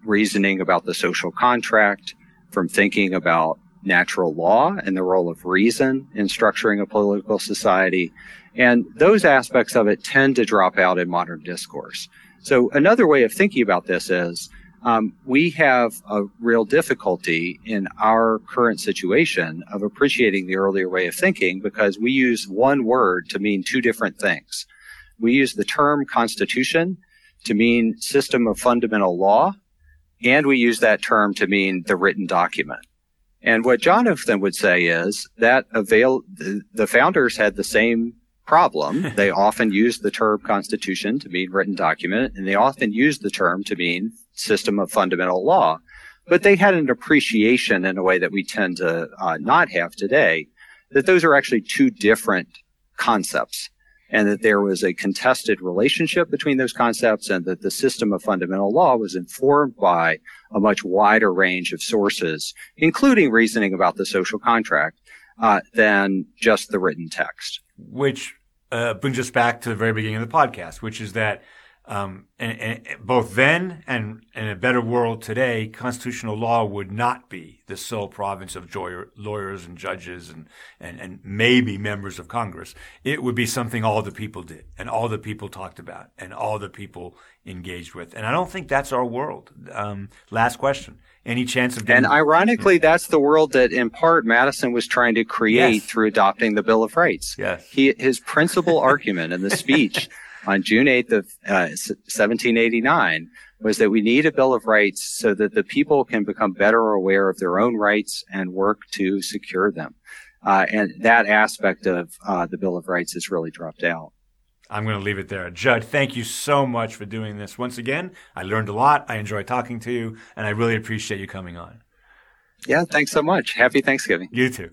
reasoning about the social contract, from thinking about natural law and the role of reason in structuring a political society. And those aspects of it tend to drop out in modern discourse. So another way of thinking about this is um, we have a real difficulty in our current situation of appreciating the earlier way of thinking because we use one word to mean two different things. We use the term constitution to mean system of fundamental law and we use that term to mean the written document. And what Jonathan would say is that avail, the, the founders had the same problem. they often used the term constitution to mean written document, and they often used the term to mean system of fundamental law. But they had an appreciation in a way that we tend to uh, not have today, that those are actually two different concepts. And that there was a contested relationship between those concepts and that the system of fundamental law was informed by a much wider range of sources, including reasoning about the social contract, uh, than just the written text. Which uh, brings us back to the very beginning of the podcast, which is that um, and, and, both then and in a better world today, constitutional law would not be the sole province of lawyers and judges and, and, and maybe members of Congress. It would be something all the people did and all the people talked about and all the people engaged with. And I don't think that's our world. Um, last question. Any chance of getting- And ironically, that's the world that in part Madison was trying to create yes. through adopting the Bill of Rights. Yes. He, his principal argument in the speech on June 8th of uh, 1789 was that we need a Bill of Rights so that the people can become better aware of their own rights and work to secure them. Uh, and that aspect of uh, the Bill of Rights has really dropped out. I'm going to leave it there. Jud, thank you so much for doing this. Once again, I learned a lot. I enjoyed talking to you, and I really appreciate you coming on. Yeah, thanks so much. Happy Thanksgiving. You too.